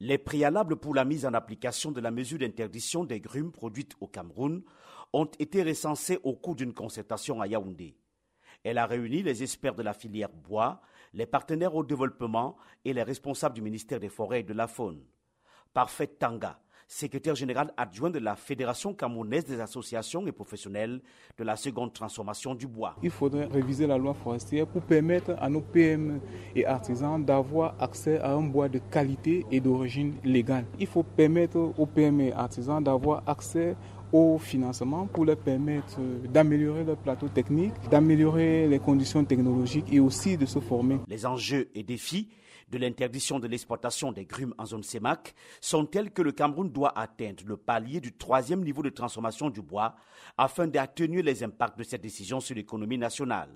Les préalables pour la mise en application de la mesure d'interdiction des grumes produites au Cameroun ont été recensés au cours d'une concertation à Yaoundé. Elle a réuni les experts de la filière bois, les partenaires au développement et les responsables du ministère des Forêts et de la Faune. Parfait Tanga, secrétaire général adjoint de la Fédération camerounaise des associations et professionnels de la seconde transformation du bois. Il faudrait réviser la loi forestière pour permettre à nos PME et artisans d'avoir accès à un bois de qualité et d'origine légale. Il faut permettre aux PME et artisans d'avoir accès au financement pour leur permettre d'améliorer leur plateau technique, d'améliorer les conditions technologiques et aussi de se former. Les enjeux et défis de l'interdiction de l'exportation des grumes en zone CEMAC sont tels que le Cameroun doit atteindre le palier du troisième niveau de transformation du bois afin d'atténuer les impacts de cette décision sur l'économie nationale.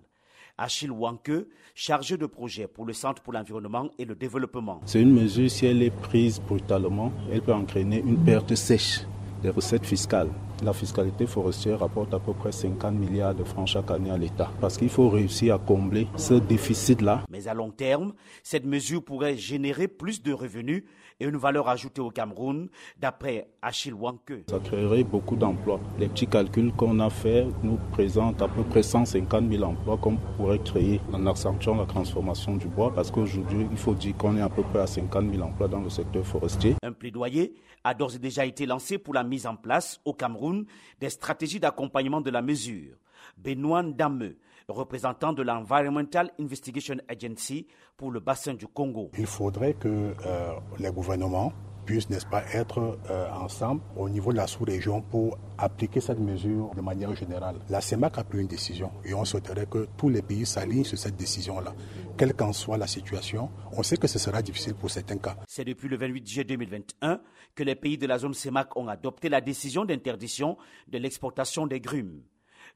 Achille Wanke, chargé de projet pour le Centre pour l'environnement et le développement. C'est une mesure, si elle est prise brutalement, elle peut entraîner une perte sèche des recettes fiscales la fiscalité forestière rapporte à peu près 50 milliards de francs chaque année à l'État. Parce qu'il faut réussir à combler ce déficit-là. Mais à long terme, cette mesure pourrait générer plus de revenus et une valeur ajoutée au Cameroun, d'après Achille Wanke. Ça créerait beaucoup d'emplois. Les petits calculs qu'on a faits nous présentent à peu près 150 000 emplois qu'on pourrait créer en accentuant la transformation du bois. Parce qu'aujourd'hui, il faut dire qu'on est à peu près à 50 000 emplois dans le secteur forestier. Un plaidoyer a d'ores et déjà été lancé pour la mise en place au Cameroun des stratégies d'accompagnement de la mesure. Benoît Dameux, représentant de l'Environmental Investigation Agency pour le bassin du Congo. Il faudrait que euh, les gouvernements puissent, n'est-ce pas, être euh, ensemble au niveau de la sous-région pour appliquer cette mesure de manière générale. La CEMAC a pris une décision et on souhaiterait que tous les pays s'alignent sur cette décision-là. Quelle qu'en soit la situation, on sait que ce sera difficile pour certains cas. C'est depuis le 28 juillet 2021 que les pays de la zone CEMAC ont adopté la décision d'interdiction de l'exportation des grumes.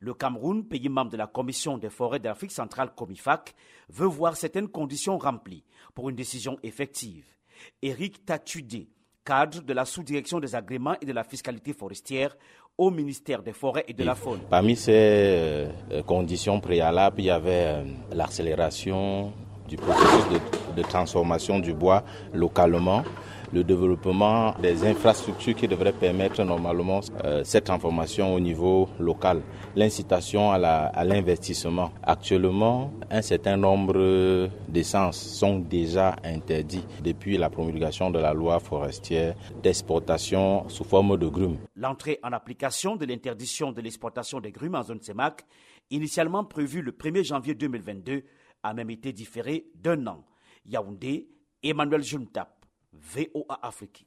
Le Cameroun, pays membre de la Commission des forêts d'Afrique centrale Comifac, veut voir certaines conditions remplies pour une décision effective. Eric Tatudé, cadre de la sous-direction des agréments et de la fiscalité forestière au ministère des Forêts et de la Faune. Parmi ces euh, conditions préalables, il y avait euh, l'accélération du processus de, transformation du bois localement le développement des infrastructures qui devraient permettre normalement euh, cette transformation au niveau local, l'incitation à l'investissement. Actuellement, un certain nombre d'essences sont déjà interdits depuis la promulgation de la loi forestière d'exportation sous forme de grumes. L'entrée en application de l'interdiction de l'exportation des grumes en zone CEMAC, initialement prévue le 1er janvier 2022, a même été différée d'un an. Yaoundé, Emmanuel Juntap. VOA Afrique.